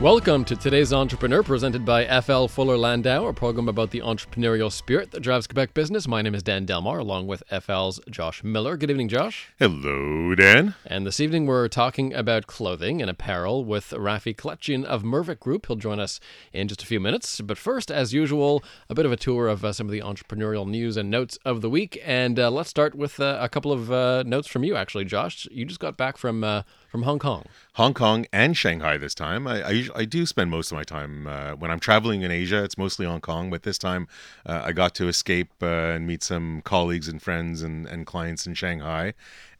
Welcome to today's Entrepreneur, presented by FL Fuller Landau, a program about the entrepreneurial spirit that drives Quebec business. My name is Dan Delmar, along with FL's Josh Miller. Good evening, Josh. Hello, Dan. And this evening we're talking about clothing and apparel with Raffi Kelechian of Mirvik Group. He'll join us in just a few minutes. But first, as usual, a bit of a tour of uh, some of the entrepreneurial news and notes of the week. And uh, let's start with uh, a couple of uh, notes from you, actually, Josh. You just got back from uh, from Hong Kong. Hong Kong and Shanghai this time. I, I, I do spend most of my time uh, when I'm traveling in Asia. It's mostly Hong Kong, but this time uh, I got to escape uh, and meet some colleagues and friends and, and clients in Shanghai.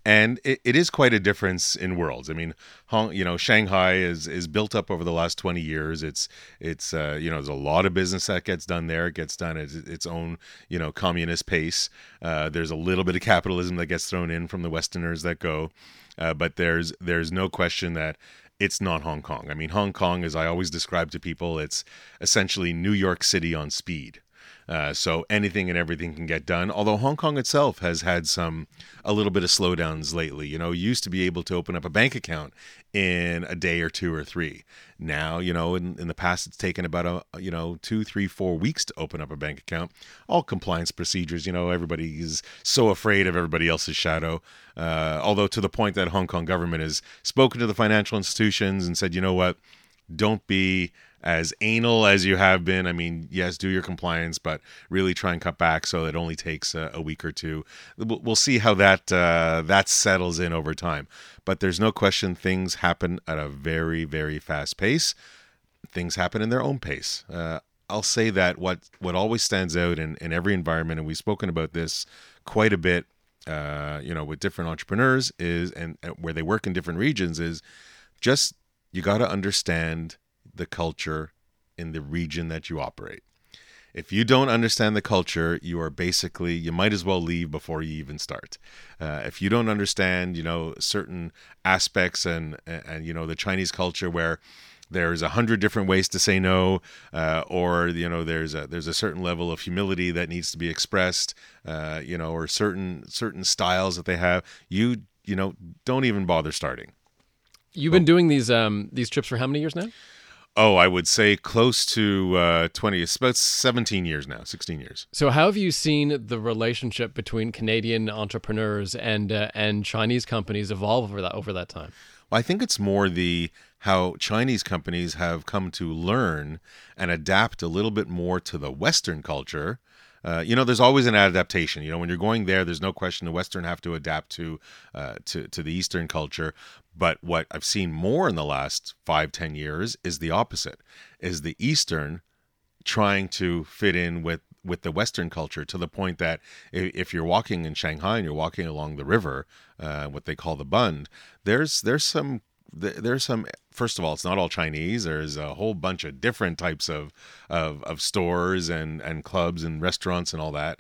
And it, it is quite a difference in worlds. I mean, Hong, you know, Shanghai is is built up over the last twenty years. It's it's uh, you know, there's a lot of business that gets done there. It gets done at its own you know communist pace. Uh, there's a little bit of capitalism that gets thrown in from the Westerners that go. Uh, but there's there's no question that it's not Hong Kong. I mean, Hong Kong, as I always describe to people, it's essentially New York City on speed. Uh, so anything and everything can get done. Although Hong Kong itself has had some a little bit of slowdowns lately. You know, used to be able to open up a bank account in a day or two or three. Now, you know, in, in the past, it's taken about a you know two, three, four weeks to open up a bank account. All compliance procedures. You know, everybody is so afraid of everybody else's shadow. Uh, although to the point that Hong Kong government has spoken to the financial institutions and said, you know what, don't be as anal as you have been. I mean, yes, do your compliance, but really try and cut back so it only takes a, a week or two. We'll see how that uh, that settles in over time. But there's no question things happen at a very very fast pace. Things happen in their own pace. Uh, I'll say that what what always stands out in, in every environment, and we've spoken about this quite a bit, uh, you know, with different entrepreneurs is and, and where they work in different regions is just you got to understand the culture in the region that you operate. If you don't understand the culture, you are basically you might as well leave before you even start. Uh, if you don't understand, you know, certain aspects and and you know the Chinese culture where there's a hundred different ways to say no, uh, or you know there's a there's a certain level of humility that needs to be expressed, uh, you know, or certain certain styles that they have. You you know don't even bother starting. You've been doing these um these trips for how many years now? Oh, I would say close to uh, 20, it's about 17 years now, 16 years. So, how have you seen the relationship between Canadian entrepreneurs and uh, and Chinese companies evolve over that over that time? Well, I think it's more the how Chinese companies have come to learn and adapt a little bit more to the Western culture. Uh, you know, there's always an adaptation. You know, when you're going there, there's no question the Western have to adapt to uh, to to the Eastern culture. But what I've seen more in the last five, ten years is the opposite: is the Eastern trying to fit in with with the Western culture to the point that if you're walking in Shanghai and you're walking along the river, uh, what they call the Bund, there's there's some there's some first of all it's not all chinese there's a whole bunch of different types of of, of stores and and clubs and restaurants and all that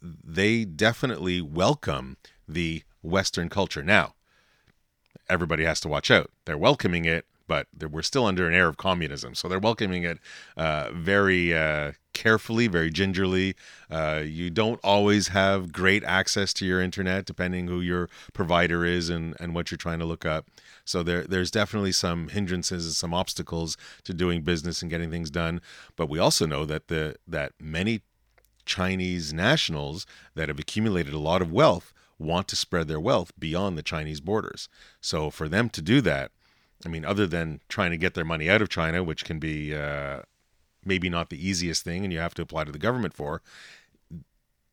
they definitely welcome the western culture now everybody has to watch out. They're welcoming it, but we're still under an air of communism. So they're welcoming it uh, very uh, carefully, very gingerly. Uh, you don't always have great access to your internet, depending who your provider is and, and what you're trying to look up. So there, there's definitely some hindrances and some obstacles to doing business and getting things done. But we also know that the that many Chinese nationals that have accumulated a lot of wealth want to spread their wealth beyond the Chinese borders. So for them to do that, I mean, other than trying to get their money out of China, which can be uh, maybe not the easiest thing and you have to apply to the government for,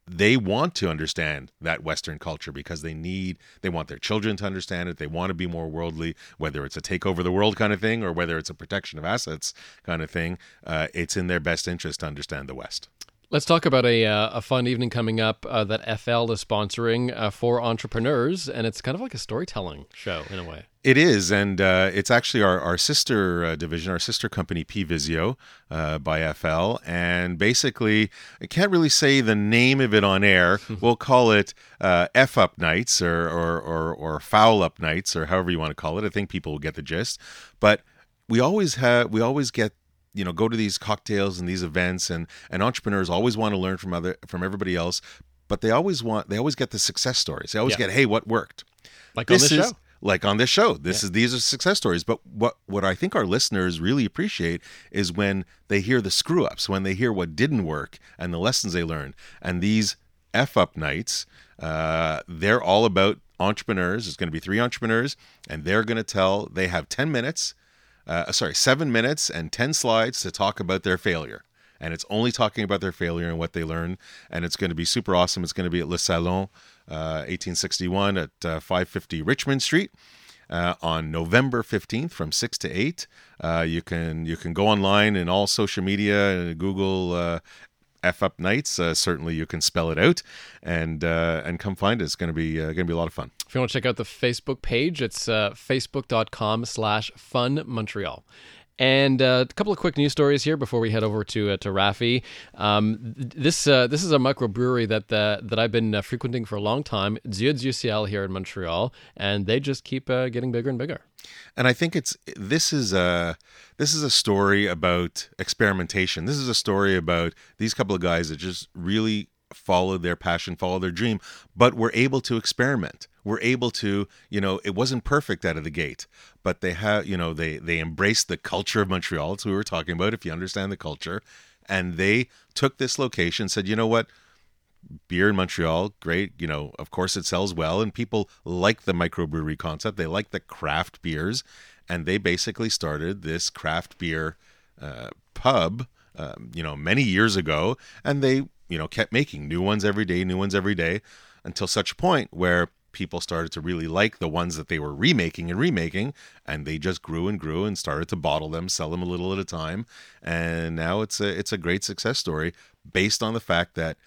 they want to understand that Western culture because they need, they want their children to understand it. They want to be more worldly, whether it's a take over the world kind of thing or whether it's a protection of assets kind of thing. Uh, it's in their best interest to understand the West. Let's talk about a, uh, a fun evening coming up uh, that FL is sponsoring uh, for entrepreneurs, and it's kind of like a storytelling show in a way. It is, and uh, it's actually our, our sister uh, division, our sister company, P Visio, uh, by FL. And basically, I can't really say the name of it on air. we'll call it F Up Nights or, or, or, or Foul Up Nights or however you want to call it. I think people will get the gist. But we always have, we always get you know go to these cocktails and these events and and entrepreneurs always want to learn from other from everybody else but they always want they always get the success stories. They always Yeah. get hey what worked? Like on this is show. like on this show. This is these are success stories. But what what i think our listeners really appreciate is when they hear the screw ups when they hear what didn't work and the lessons they learned. And these f up nights uh, they're all about entrepreneurs. There's going to be three entrepreneurs and they're going to tell they have 10 minutes uh, sorry seven minutes and 10 slides to talk about their failure and it's only talking about their failure and what they learned and it's going to be super awesome it's going to be at le salon uh, 1861 at uh, 550 richmond street uh, on November 15th from 6 to 8. Uh, you can you can go online in all social media, uh, Google uh, F Up Nights. Uh, certainly, you can spell it out and uh, and come find it. It's going to be going to be a lot of fun. If you want to check out the Facebook page, it's uh, facebook.com slash fun Montreal. And uh, a couple of quick news stories here before we head over to uh, to Raffi. Um, this uh, this is a microbrewery that uh, that I've been uh, frequenting for a long time. Dieu du here in Montreal, and they just keep uh, getting bigger and bigger. and I think it's this is a this is a story about experimentation. This is a story about these couple of guys that just really followed their passion, follow their dream, but were able to experiment. Were able to, you know, it wasn't perfect out of the gate, but they have, you know, they they embraced the culture of Montreal. What we were talking about. If you understand the culture, and they took this location, said, you know what, beer in Montreal, great. You know, of course it sells well, and people like the microbrewery concept. They like the craft beers, and they basically started this craft beer uh, pub, um, you know, many years ago, and they, you know, kept making new ones every day, new ones every day, until such a point where people started to really like the ones that they were remaking and remaking and they just grew and grew and started to bottle them sell them a little at a time. And now it's a it's a great success story based on the fact that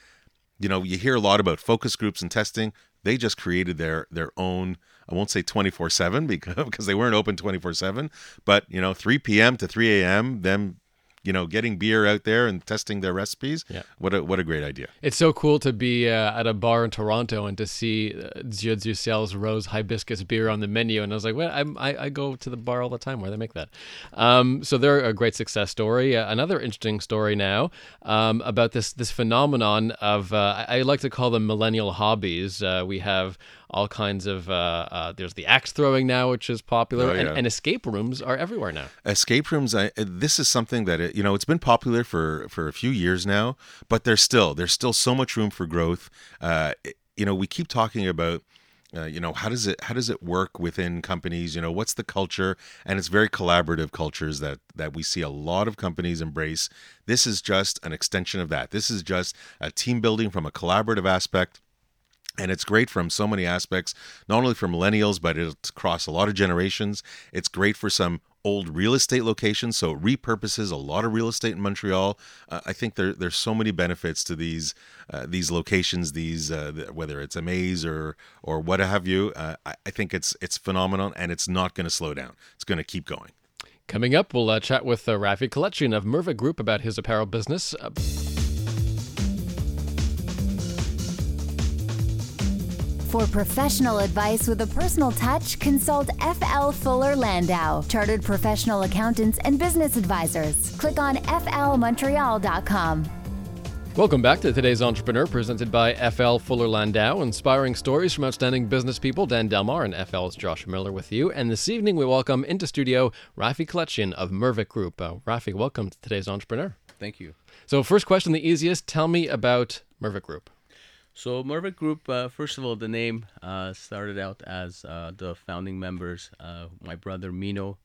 you know you hear a lot about focus groups and testing. They just created their their own i won't say 24-7 because because they weren't open 24-7 but you know 3 p.m to 3 a.m them you know getting beer out there and testing their recipes Yeah. what a what a great idea It's so cool to be uh, at a bar in Toronto and to see uh, du rose hibiscus beer on the menu. And I was like, well, I'm, I, I go to the bar all the time where they make that. Um, so they're a great success story. Uh, another interesting story now um, about this this phenomenon of, uh, I, I like to call them millennial hobbies. Uh, we have all kinds of, uh, uh, there's the axe throwing now, which is popular, Oh, and, and escape rooms are everywhere now. escape rooms I, this is something that it, you know it's been popular for for a few years now but there's still there's still so much room for growth. Uh you know we keep talking about uh, you know how does it how does it work within companies? You know what's the culture? And it's very collaborative cultures that that we see a lot of companies embrace. This is just an extension of that. This is just a team building from a collaborative aspect. And it's great from so many aspects not only for millennials but it's across a lot of generations. It's great for some old real estate locations so it repurposes a lot of real estate in montreal. Uh, i think there, there's so many benefits to these uh, these locations these uh, th- whether it's a maze or or what have you uh, I, I think it's it's phenomenal and it's not going to slow down. It's going to keep going. Coming up, we'll uh, chat with uh, Raffi Kelechian of Mirvik Group about his apparel business. For professional advice with a personal touch, consult FL Fuller Landau, Chartered Professional Accountants and Business Advisors. Click on flmontreal.com. Welcome back to today's Entrepreneur, presented by FL Fuller Landau, inspiring stories from outstanding business people. Dan Delmar and FL's Josh Miller with you. And this evening, we welcome into studio Raffi Kelechian of Mirvik Group. Uh, Raffi, welcome to today's Entrepreneur. Thank you. So, first question, the easiest. Tell me about Mirvik Group. So Mirvik Group, uh, first of all, the name uh, started out as uh, the founding members, uh, my brother Mino,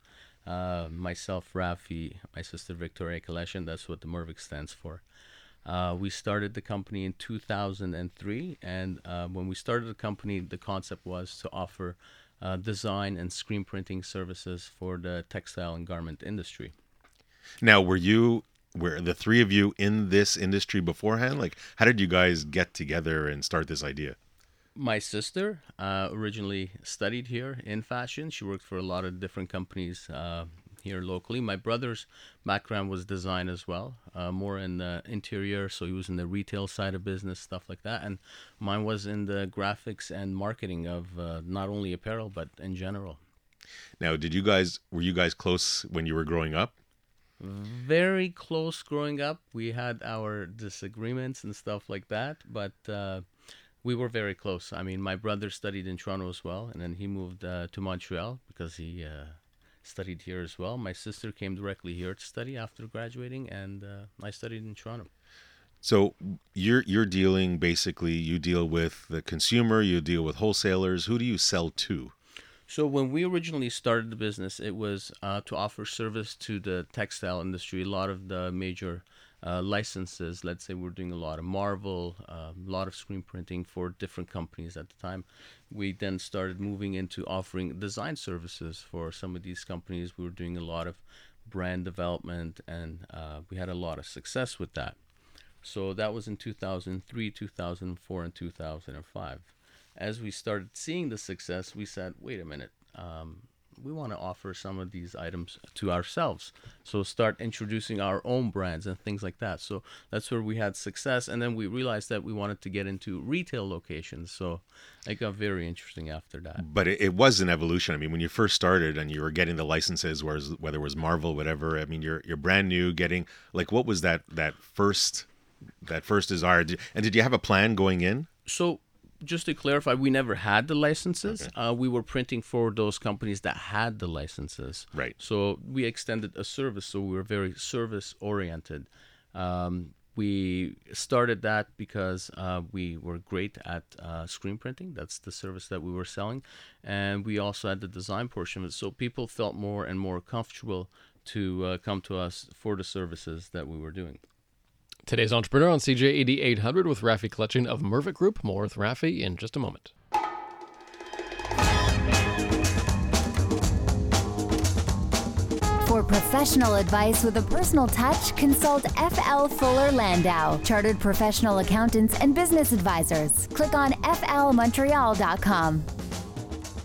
uh, myself Raffi, my sister Victoria Kelechian. That's what the Mirvik stands for. Uh, we started the company in 2003, and when we started the company, the concept was to offer design and screen printing services for the textile and garment industry. now were you were the three of you in this industry beforehand like how did you guys get together and start this idea My sister uh, originally studied here in fashion. She worked for a lot of different companies uh, here locally. My brother's background was design as well, uh, more in the interior, so he was in the retail side of business, stuff like that. And mine was in the graphics and marketing of uh, not only apparel but in general. Now, did you guys were you guys close when you were growing up? Very close growing up. We had our disagreements and stuff like that, but uh, we were very close. I mean, my brother studied in Toronto as well, and then he moved uh, to Montreal because he uh, studied here as well. My sister came directly here to study after graduating, and uh, I studied in Toronto. So you're you're dealing basically you deal with the consumer, you deal with wholesalers. Who do you sell to? So when we originally started the business, it was uh, to offer service to the textile industry. A lot of the major uh, licenses, let's say we're doing a lot of Marvel, uh, a lot of screen printing for different companies at the time. We then started moving into offering design services for some of these companies. We were doing a lot of brand development, and uh, we had a lot of success with that. So that was in 2003, 2004, and 2005 as we started seeing the success, we said, wait a minute, um, we want to offer some of these items to ourselves. So start introducing our own brands and things like that. So that's where we had success. And then we realized that we wanted to get into retail locations. So it got very interesting after that. But it, it was an evolution. I mean, when you first started and you were getting the licenses, whereas whether it was Marvel, whatever. I mean, you're you're brand new. Getting like, what was that that first that first desire? And did you have a plan going in? So just to clarify, we never had the licenses. Okay. Uh, we were printing for those companies that had the licenses. Right. So we extended a service. So we were very service oriented. Um, we started that because uh, we were great at uh, screen printing. That's the service that we were selling, and we also had the design portion of it. So people felt more and more comfortable to uh, come to us for the services that we were doing. Today's entrepreneur on CJAD 800 with Raffi Kelechian of Mirvik Group. More with Raffi in just a moment. For professional advice with a personal touch, consult FL Fuller Landau, Chartered Professional Accountants and Business Advisors. Click on flmontreal.com.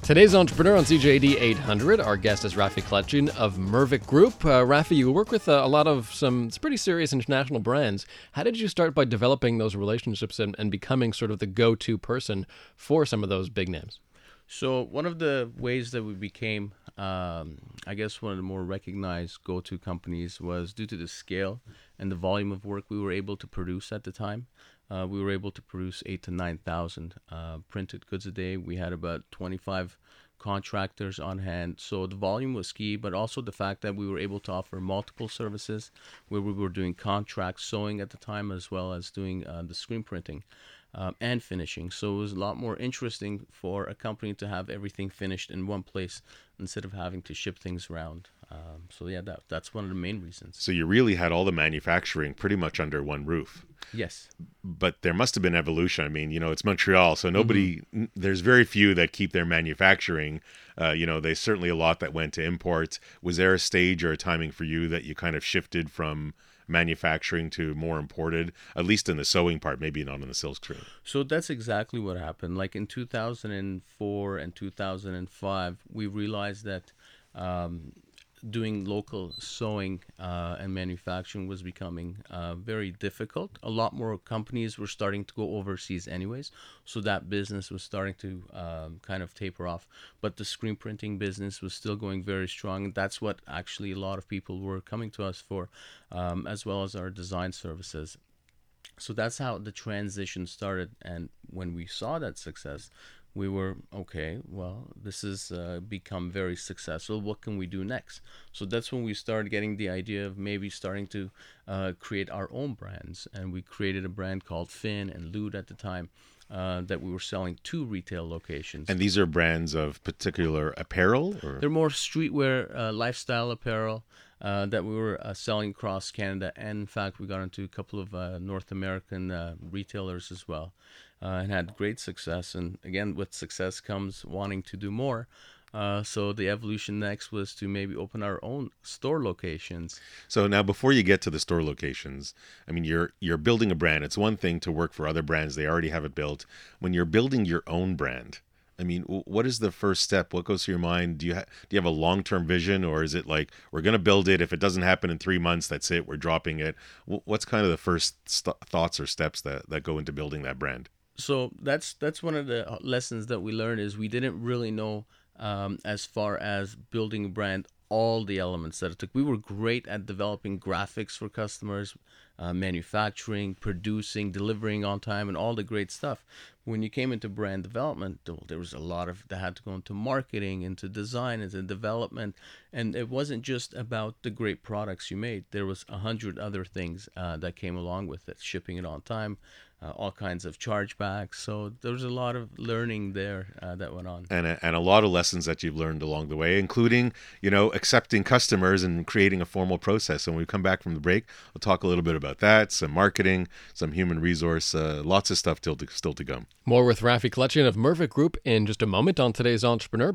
Today's entrepreneur on CJAD 800, Our guest is Raffi Kelechian of Mirvik Group. Uh, Raffi, you work with uh, a lot of some pretty serious international brands. How did you start by developing those relationships and, and becoming sort of the go-to person for some of those big names? So one of the ways that we became, um, I guess, one of the more recognized go-to companies was due to the scale and the volume of work we were able to produce at the time uh, we were able to produce eight to nine thousand uh, printed goods a day. We had about 25 contractors on hand. So the volume was key, but also the fact that we were able to offer multiple services where we were doing contract sewing at the time as well as doing uh, the screen printing um, and finishing. So it was a lot more interesting for a company to have everything finished in one place instead of having to ship things around. Um, so yeah, that that's one of the main reasons. So you really had all the manufacturing pretty much under one roof. Yes. But there must have been evolution. I mean, you know, it's Montreal, so nobody. Mm-hmm. There's very few that keep their manufacturing. Uh, you know, there's certainly a lot that went to imports. Was there a stage or a timing for you that you kind of shifted from manufacturing to more imported, at least in the sewing part, maybe not in the silk screen. So that's exactly what happened. Like in 2004 and 2005, we realized that um, doing local sewing uh, and manufacturing was becoming uh, very difficult. A lot more companies were starting to go overseas, anyways, so that business was starting to um, kind of taper off. But the screen printing business was still going very strong, that's what actually a lot of people were coming to us for, um, as well as our design services. So that's how the transition started, and when we saw that success, we were okay well this has uh, become very successful what can we do next so that's when we started getting the idea of maybe starting to uh, create our own brands and we created a brand called finn and lude at the time uh, that we were selling two retail locations. And these are brands of particular apparel? Or? They're more streetwear, uh, lifestyle apparel uh, that we were uh, selling across Canada. And in fact, we got into a couple of uh, North American uh, retailers as well and had great success. And again, with success comes wanting to do more. Uh, so the evolution next was to maybe open our own store locations. So now, before you get to the store locations, I mean, you're you're building a brand. It's one thing to work for other brands; they already have it built. When you're building your own brand, I mean, what is the first step? What goes through your mind? Do you ha- do you have a long term vision, or is it like we're going to build it? If it doesn't happen in three months, that's it. We're dropping it. What's kind of the first st- thoughts or steps that that go into building that brand? So that's that's one of the lessons that we learned is we didn't really know um, as far as building a brand all the elements that it took. We were great at developing graphics for customers, uh, manufacturing, producing, delivering on time, and all the great stuff. When you came into brand development, there was a lot of that had to go into marketing, into design, into development, and it wasn't just about the great products you made. There was a hundred other things uh, that came along with it, shipping it on time, uh, all kinds of chargebacks. So there was a lot of learning there uh, that went on, and a, and a lot of lessons that you've learned along the way, including you know accepting customers and creating a formal process. And when we come back from the break, we'll talk a little bit about that, some marketing, some human resource, uh, lots of stuff still to, still to come. More with Raffi Kelechian of Mirvik Group in just a moment on today's Entrepreneur.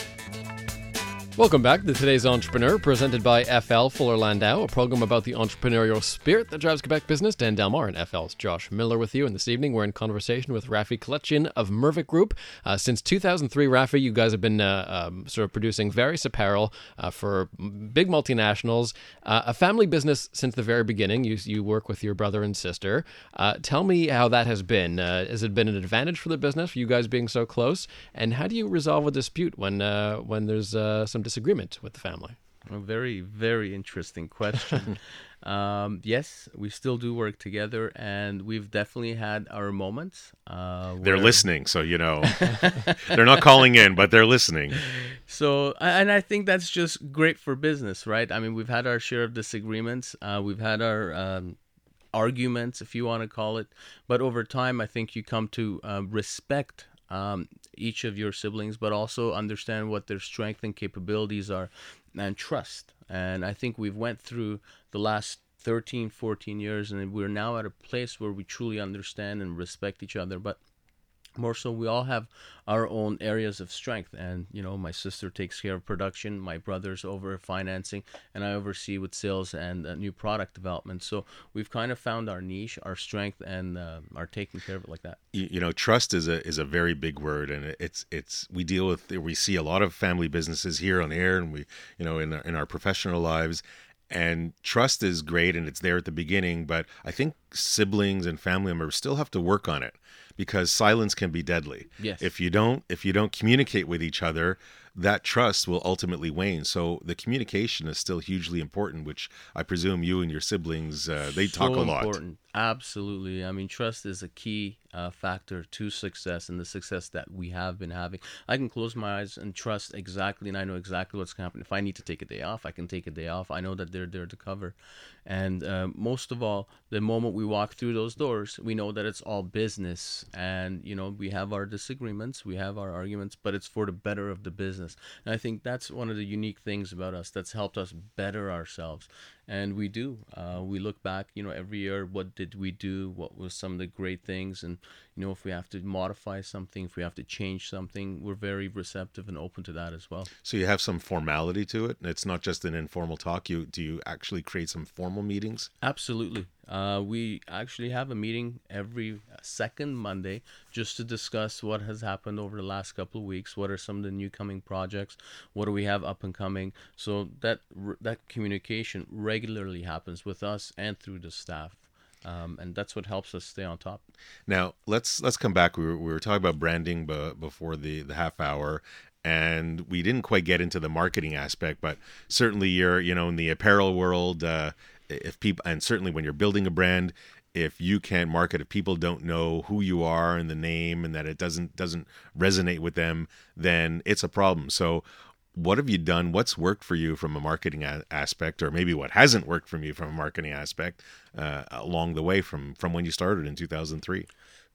Welcome back to today's Entrepreneur, presented by FL Fuller Landau, a program about the entrepreneurial spirit that drives Quebec business. Dan Delmar and FL's Josh Miller with you. And this evening, we're in conversation with Raffi Kelechian of Mirvik Group. Uh, since 2003, Raffi, you guys have been uh, um, sort of producing various apparel uh, for big multinationals, uh, a family business since the very beginning. You, you work with your brother and sister. Uh, tell me how that has been. Uh, has it been an advantage for the business, for you guys being so close? And how do you resolve a dispute when, when there's some some disagreement with the family? A very, very interesting question. um, yes, we still do work together, and we've definitely had our moments. Uh, they're listening, so you know they're not calling in, but they're listening. So, and I think that's just great for business, right? I mean, we've had our share of disagreements. Uh, we've had our um, arguments, if you want to call it, but over time, I think you come to uh, respect um, each of your siblings, but also understand what their strength and capabilities are, and trust. And I think we've went through the last 13, 14 years, and we're now at a place where we truly understand and respect each other. But more so we all have our own areas of strength and you know my sister takes care of production my brother's over financing and i oversee with sales and uh, new product development. So we've kind of found our niche our strength and uh, are taking care of it like that. You, you, know trust is a is a very big word and it's it's we deal with we see a lot of family businesses here on air and we you know in our, in our professional lives and trust is great and it's there at the beginning but i think siblings and family members still have to work on it because silence can be deadly. Yes. If you don't if you don't communicate with each other, that trust will ultimately wane. So the communication is still hugely important, which I presume you and your siblings uh, they so talk a lot. Important. Absolutely. I mean, trust is a key uh, factor to success and the success that we have been having. I can close my eyes and trust exactly, and I know exactly what's going to happen. If I need to take a day off, I can take a day off. I know that they're there to cover. And uh, most of all, the moment we walk through those doors, we know that it's all business. And, you know, we have our disagreements, we have our arguments, but it's for the better of the business. And I think that's one of the unique things about us that's helped us better ourselves and we do uh, we look back you know every year what did we do? What was some of the great things? And you know if we have to modify something if we have to change something we're very receptive and open to that as well so you have some formality to it it's not just an informal talk you do you actually create some formal meetings absolutely uh, we actually have a meeting every second Monday just to discuss what has happened over the last couple of weeks. What are some of the new coming projects? What do we have up and coming? So that that communication regularly happens with us and through the staff. Um, and that's what helps us stay on top. Now let's let's come back. We were, we were talking about branding b- before the the half hour, and we didn't quite get into the marketing aspect. But certainly, you're you know in the apparel world, uh, if people and certainly when you're building a brand if you can't market if people don't know who you are and the name and that it doesn't doesn't resonate with them then it's a problem so what have you done? What's worked for you from a marketing a- aspect or maybe what hasn't worked for you from a marketing aspect uh, along the way from from when you started in 2003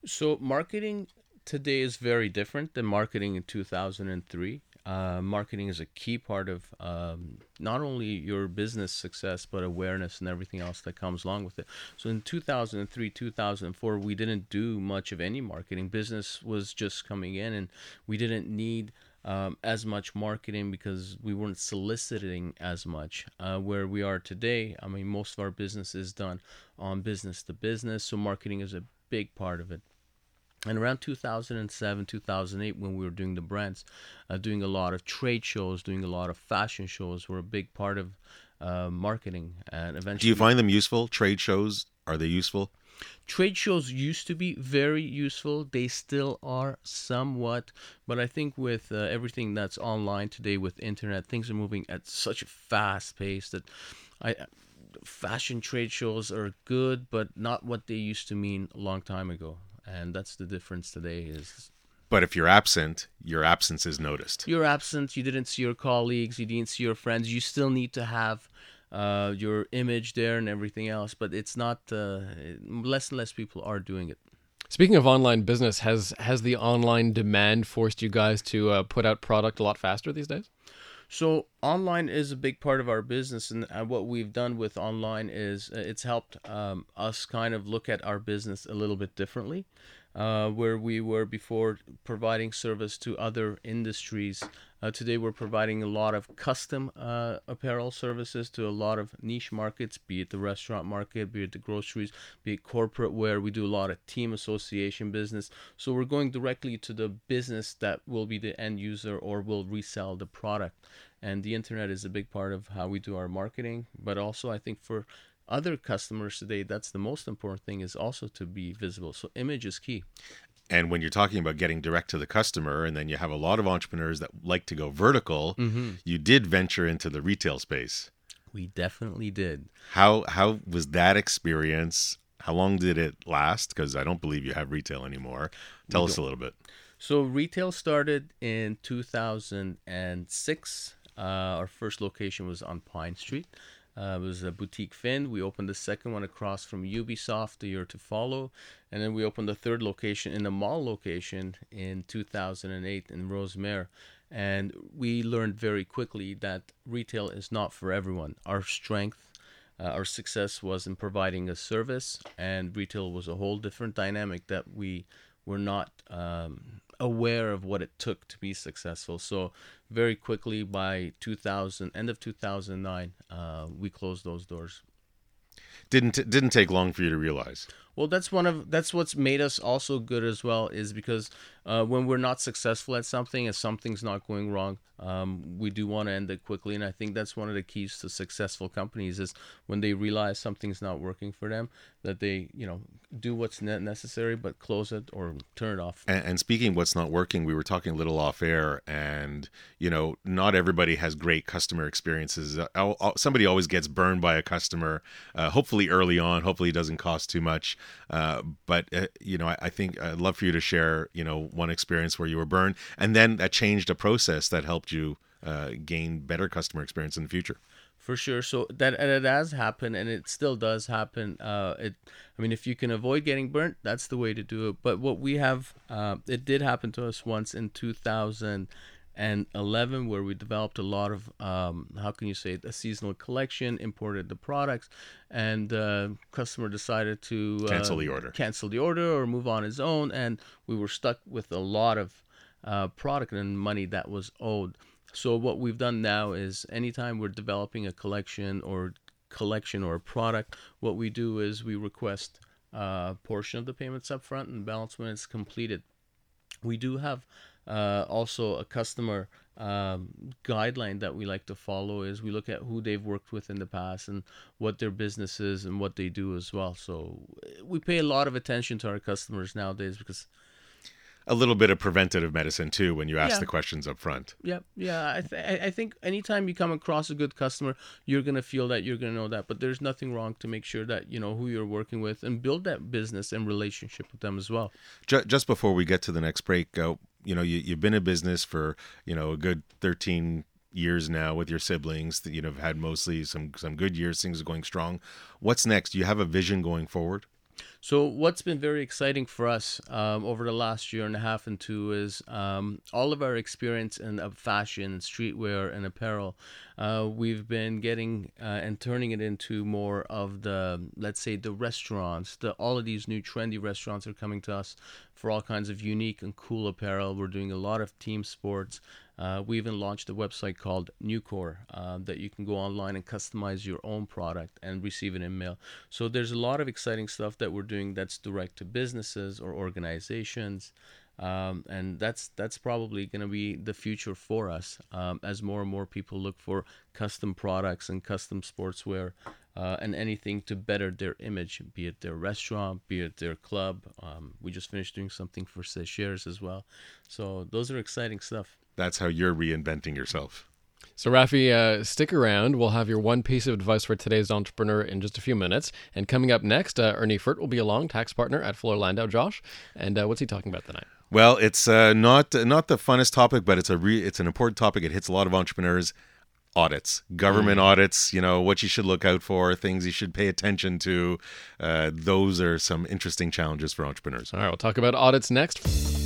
so marketing today is very different than marketing in 2003 uh, marketing is a key part of um, not only your business success but awareness and everything else that comes along with it. So in 2003 2004 we didn't do much of any marketing. Business was just coming in and we didn't need um, as much marketing because we weren't soliciting as much uh, where we are today i mean most of our business is done on business to business so marketing is a big part of it And around 2007, 2008, when we were doing the brands, uh, doing a lot of trade shows, doing a lot of fashion shows, were a big part of uh, marketing. And eventually, Do you find them useful? Trade shows are they useful? Trade shows used to be very useful. They still are somewhat but i think with uh, everything that's online today with internet things are moving at such a fast pace that i fashion trade shows are good but not what they used to mean a long time ago. And that's the difference today is But if you're absent, your absence is noticed. you're absent. You didn't see your colleagues. You didn't see your friends. You still need to have uh, your image there and everything else but it's not uh, less and less people are doing it Speaking of online business, has has the online demand forced you guys to uh, put out product a lot faster these days? So online is a big part of our business, and uh, what we've done with online is uh, it's helped um, us kind of look at our business a little bit differently. Uh, where we were before providing service to other industries, uh, today we're providing a lot of custom uh, apparel services to a lot of niche markets, be it the restaurant market, be it the groceries, be it corporate wear. We do a lot of team association business. So we're going directly to the business that will be the end user or will resell the product. And the internet is a big part of how we do our marketing. But also, I think for other customers today, that's the most important thing is also to be visible. So image is key. And when you're talking about getting direct to the customer, and then you have a lot of entrepreneurs that like to go vertical, you did venture into the retail space. We definitely did. How how was that experience? How long did it last? Because I don't believe you have retail anymore. Tell us a little bit. So retail started in 2006. Uh, our first location was on Pine Street. Uh, it was a boutique Finn. We opened the second one across from Ubisoft the year to follow, and then we opened the third location in the mall location in 2008 in Rosemere. And we learned very quickly that retail is not for everyone. Our strength uh, our success was in providing a service, and retail was a whole different dynamic that we were not um, aware of what it took to be successful. So very quickly, by 2000, end of 2009, uh, we closed those doors. Didn't didn't take long for you to realize. Well, that's one of that's what's made us also good as well is because uh, when we're not successful at something and something's not going wrong, um, we do want to end it quickly. And I think that's one of the keys to successful companies is when they realize something's not working for them, that they you know do what's necessary but close it or turn it off. And, and speaking what's not working, we were talking a little off air, and you know, not everybody has great customer experiences. Uh, somebody always gets burned by a customer, uh, hopefully early on. Hopefully, it doesn't cost too much. Uh, but uh, you know, I, I think I'd love for you to share, you know, one experience where you were burned, and then that changed a process that helped you uh, gain better customer experience in the future. For sure. So that and it has happened, and it still does happen. Uh, it, I mean, if you can avoid getting burnt, that's the way to do it. But what we have, uh, it did happen to us once in 2011, where we developed a lot of, um, how can you say, it, a seasonal collection, imported the products, and uh, customer decided to uh, Cancel the order. cancel the order or move on his own, and we were stuck with a lot of uh, product and money that was owed. So what we've done now is anytime we're developing a collection or collection or a product, what we do is we request a portion of the payments up front and balance when it's completed. We do have uh, also a customer um, guideline that we like to follow is we look at who they've worked with in the past and what their business is and what they do as well. So we pay a lot of attention to our customers nowadays because A little bit of preventative medicine too when you ask Yeah. the questions up front. Yeah, yeah. I, th- I think anytime you come across a good customer, you're gonna feel that you're gonna know that. But there's nothing wrong to make sure that you know who you're working with and build that business and relationship with them as well. Ju- just before we get to the next break, uh, you know, you, you've been in business for you know a good thirteen years now with your siblings. That you know have had mostly some some good years. Things are going strong. What's next? Do you have a vision going forward? So what's been very exciting for us um, over the last year and a half and two is um, all of our experience in uh, fashion, streetwear, and apparel. Uh, we've been getting uh, and turning it into more of the, let's say, the restaurants. The all of these new trendy restaurants are coming to us for all kinds of unique and cool apparel. We're doing a lot of team sports, Uh, we even launched a website called Nucor uh, that you can go online and customize your own product and receive an email. So there's a lot of exciting stuff that we're doing that's direct to businesses or organizations. Um, and that's that's probably going to be the future for us um, as more and more people look for custom products and custom sportswear uh, and anything to better their image, be it their restaurant, be it their club. Um, we just finished doing something for Seychelles as well, so those are exciting stuff. That's how you're reinventing yourself. So, Raffi, uh, stick around. We'll have your one piece of advice for today's entrepreneur in just a few minutes. And coming up next, uh, Ernie Furt will be along, tax partner at Fuller Landau. Josh, and uh, what's he talking about tonight? Well, it's uh, not not the funnest topic, but it's a re- it's an important topic. It hits a lot of entrepreneurs. Audits, government mm. audits. You know what you should look out for, things you should pay attention to. Uh, those are some interesting challenges for entrepreneurs. All right, we'll talk about audits next.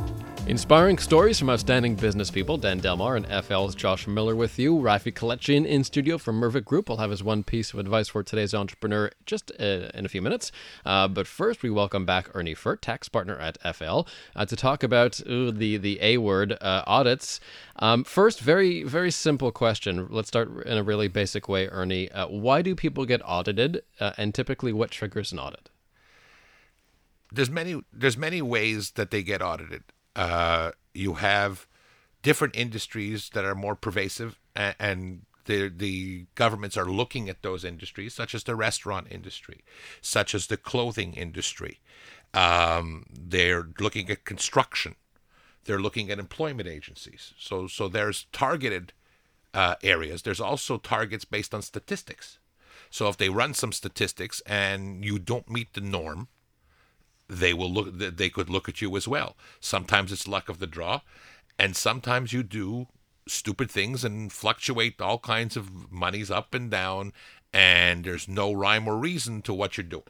Inspiring stories from outstanding business people. Dan Delmar and FL's Josh Miller with you. Raffi Kelechian in studio from Mirvik Group will have his one piece of advice for today's entrepreneur just uh, in a few minutes. Uh, but first, we welcome back Ernie Furt, tax partner at FL, uh, to talk about ooh, the the A word uh, audits. Um, first, very very simple question. Let's start in a really basic way, Ernie. Uh, why do people get audited, uh, and typically, what triggers an audit? There's many there's many ways that they get audited. Uh, you have different industries that are more pervasive, and, and the the governments are looking at those industries, such as the restaurant industry, such as the clothing industry. Um, they're looking at construction. They're looking at employment agencies. So so there's targeted uh, areas. There's also targets based on statistics. So if they run some statistics and you don't meet the norm, they will look they could look at you as well. Sometimes it's luck of the draw and sometimes you do stupid things and fluctuate all kinds of monies up and down and there's no rhyme or reason to what you're doing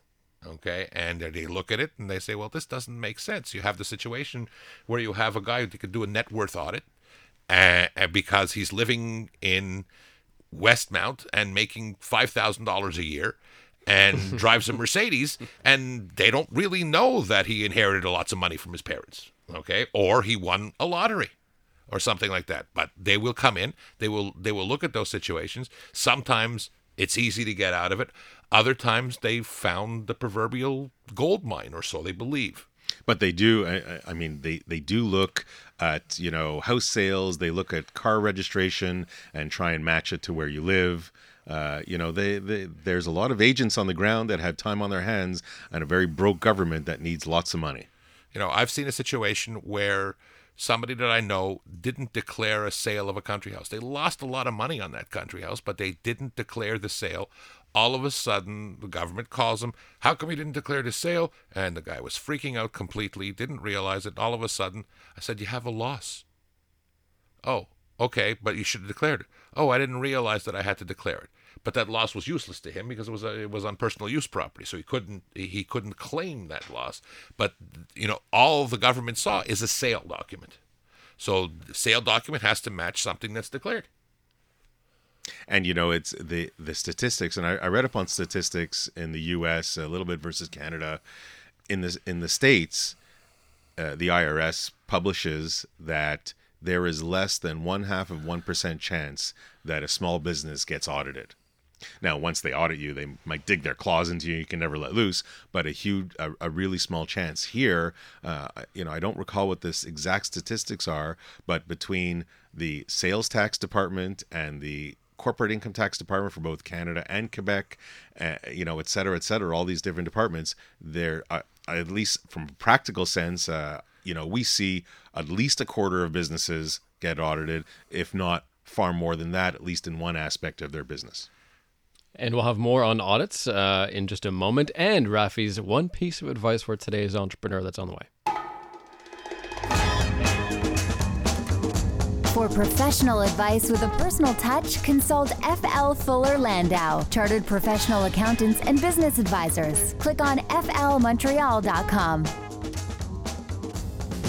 okay? And they look at it and they say well this doesn't make sense. You have the situation where you have a guy who could do a net worth audit uh, because he's living in westmount and making $5000 a year and drives a Mercedes, and they don't really know that he inherited lots of money from his parents, okay, or he won a lottery or something like that. But they will come in, they will they will look at those situations. Sometimes it's easy to get out of it. Other times they found the proverbial gold mine, or so they believe. But they do. I, I mean, they they do look at you know house sales. They look at car registration and try and match it to where you live. Uh, you know, they, they, there's a lot of agents on the ground that have time on their hands and a very broke government that needs lots of money. You know, I've seen a situation where somebody that I know didn't declare a sale of a country house. They lost a lot of money on that country house, but they didn't declare the sale. All of a sudden, the government calls them, How come you didn't declare the sale? And the guy was freaking out completely, didn't realize it. All of a sudden, I said, You have a loss. Oh, okay, but you should have declared it. Oh, I didn't realize that I had to declare it. But that loss was useless to him because it was a, it was on personal use property, so he couldn't he couldn't claim that loss. But you know, all the government saw is a sale document. So the sale document has to match something that's declared. And you know, it's the the statistics, and I, I read up on statistics in the U.S. a little bit versus Canada. In the in the states, uh, the IRS publishes that there is less than one half of 1% chance that a small business gets audited. Now, once they audit you, they might dig their claws into you. You can never let loose, but a huge, a, a really small chance here. Uh, you know, I don't recall what this exact statistics are, but between the sales tax department and the corporate income tax department for both Canada and Quebec, uh, you know, et cetera, et cetera, all these different departments, there, uh, at least from a practical sense, uh, you know, we see at least a quarter of businesses get audited, if not far more than that, at least in one aspect of their business. And we'll have more on audits uh, in just a moment. And Rafi's one piece of advice for today's entrepreneur that's on the way. For professional advice with a personal touch, consult FL Fuller Landau, chartered professional accountants and business advisors. Click on flmontreal.com.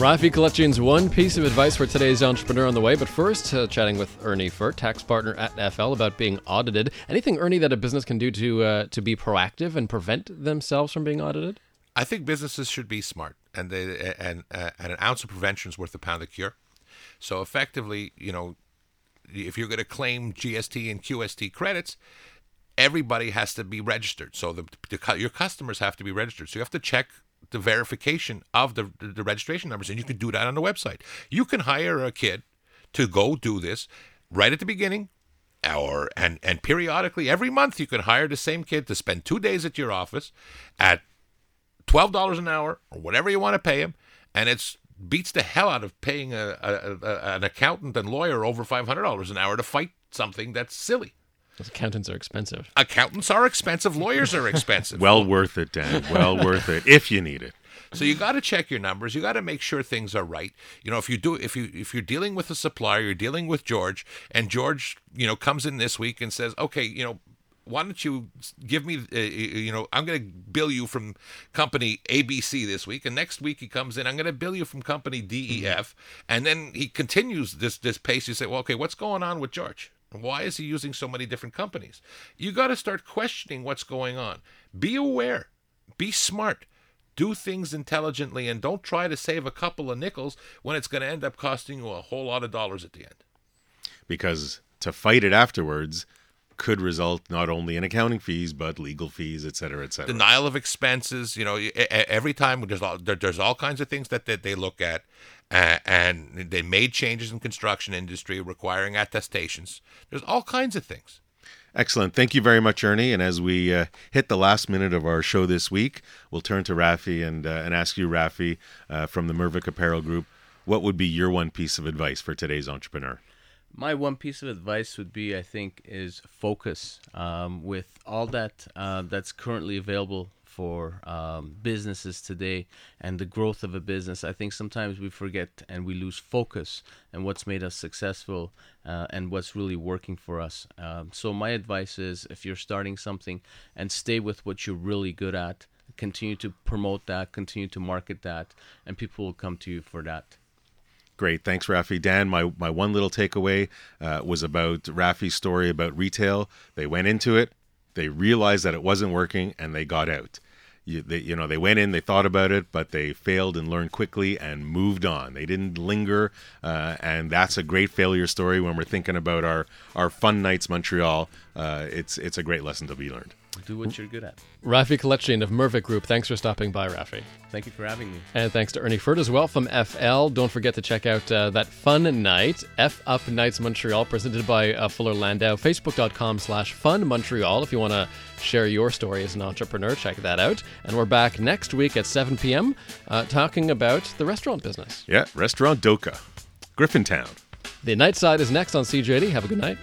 Raffi Kelechian's one piece of advice for today's entrepreneur on the way. But first, uh, chatting with Ernie Furt, tax partner at FL, about being audited. Anything, Ernie, that a business can do to uh, to be proactive and prevent themselves from being audited? I think businesses should be smart, and they and uh, and an ounce of prevention is worth a pound of cure. So effectively, you know, if you're going to claim GST and QST credits, everybody has to be registered. So the, the your customers have to be registered. So you have to check the verification of the, the registration numbers, and you can do that on the website. You can hire a kid to go do this right at the beginning, or and and periodically every month you can hire the same kid to spend two days at your office at twelve dollars an hour or whatever you want to pay him, and it's beats the hell out of paying a, a, a an accountant and lawyer over five hundred dollars an hour to fight something that's silly. Those accountants are expensive. Accountants are expensive. Lawyers are expensive. well worth it, Dan. Well worth it if you need it. So you got to check your numbers. You got to make sure things are right. You know, if you do, if you if you're dealing with a supplier, you're dealing with George, and George, you know, comes in this week and says, okay, you know, why don't you give me, uh, you know, I'm going to bill you from company ABC this week, and next week he comes in, I'm going to bill you from company DEF, and then he continues this this pace. You say, well, okay, what's going on with George? Why is he using so many different companies? You got to start questioning what's going on. Be aware. Be smart. Do things intelligently and don't try to save a couple of nickels when it's going to end up costing you a whole lot of dollars at the end. Because to fight it afterwards could result not only in accounting fees but legal fees, et cetera, et cetera. Denial of expenses. You know, every time there's all there's all kinds of things that, that they look at, uh, and they made changes in construction industry requiring attestations. There's all kinds of things. Excellent. Thank you very much, Ernie. And as we uh, hit the last minute of our show this week, we'll turn to Raffi and uh, and ask you, Raffi, uh, from the Mirvik Apparel Group, what would be your one piece of advice for today's entrepreneur? My one piece of advice would be, I think, is focus. Um, with all that uh, that's currently available for um, businesses today and the growth of a business, I think sometimes we forget and we lose focus and what's made us successful uh, and what's really working for us. Um, so my advice is, if you're starting something, and stay with what you're really good at. Continue to promote that, continue to market that, and people will come to you for that. Great, thanks, Raffi. Dan, my my one little takeaway uh, was about Raffi's story about retail. They went into it, they realized that it wasn't working, and they got out. You, they, you know, they went in, they thought about it, but they failed and learned quickly and moved on. They didn't linger, uh, and that's a great failure story when we're thinking about our our fun nights Montreal. Uh, it's it's a great lesson to be learned. Do what you're good at. Raffi Kelechian of Mirvik Group. Thanks for stopping by, Raffi. Thank you for having me. And thanks to Ernie Furt as well from FL. Don't forget to check out uh, that fun night, F Up Nights Montreal, presented by uh, Fuller Landau. Facebook.com slash Fun Montreal. If you want to share your story as an entrepreneur, check that out. And we're back next week at 7 p.m. Uh, talking about the restaurant business. Yeah, Restaurant Doka, Griffintown. The night side is next on CJAD. Have a good night.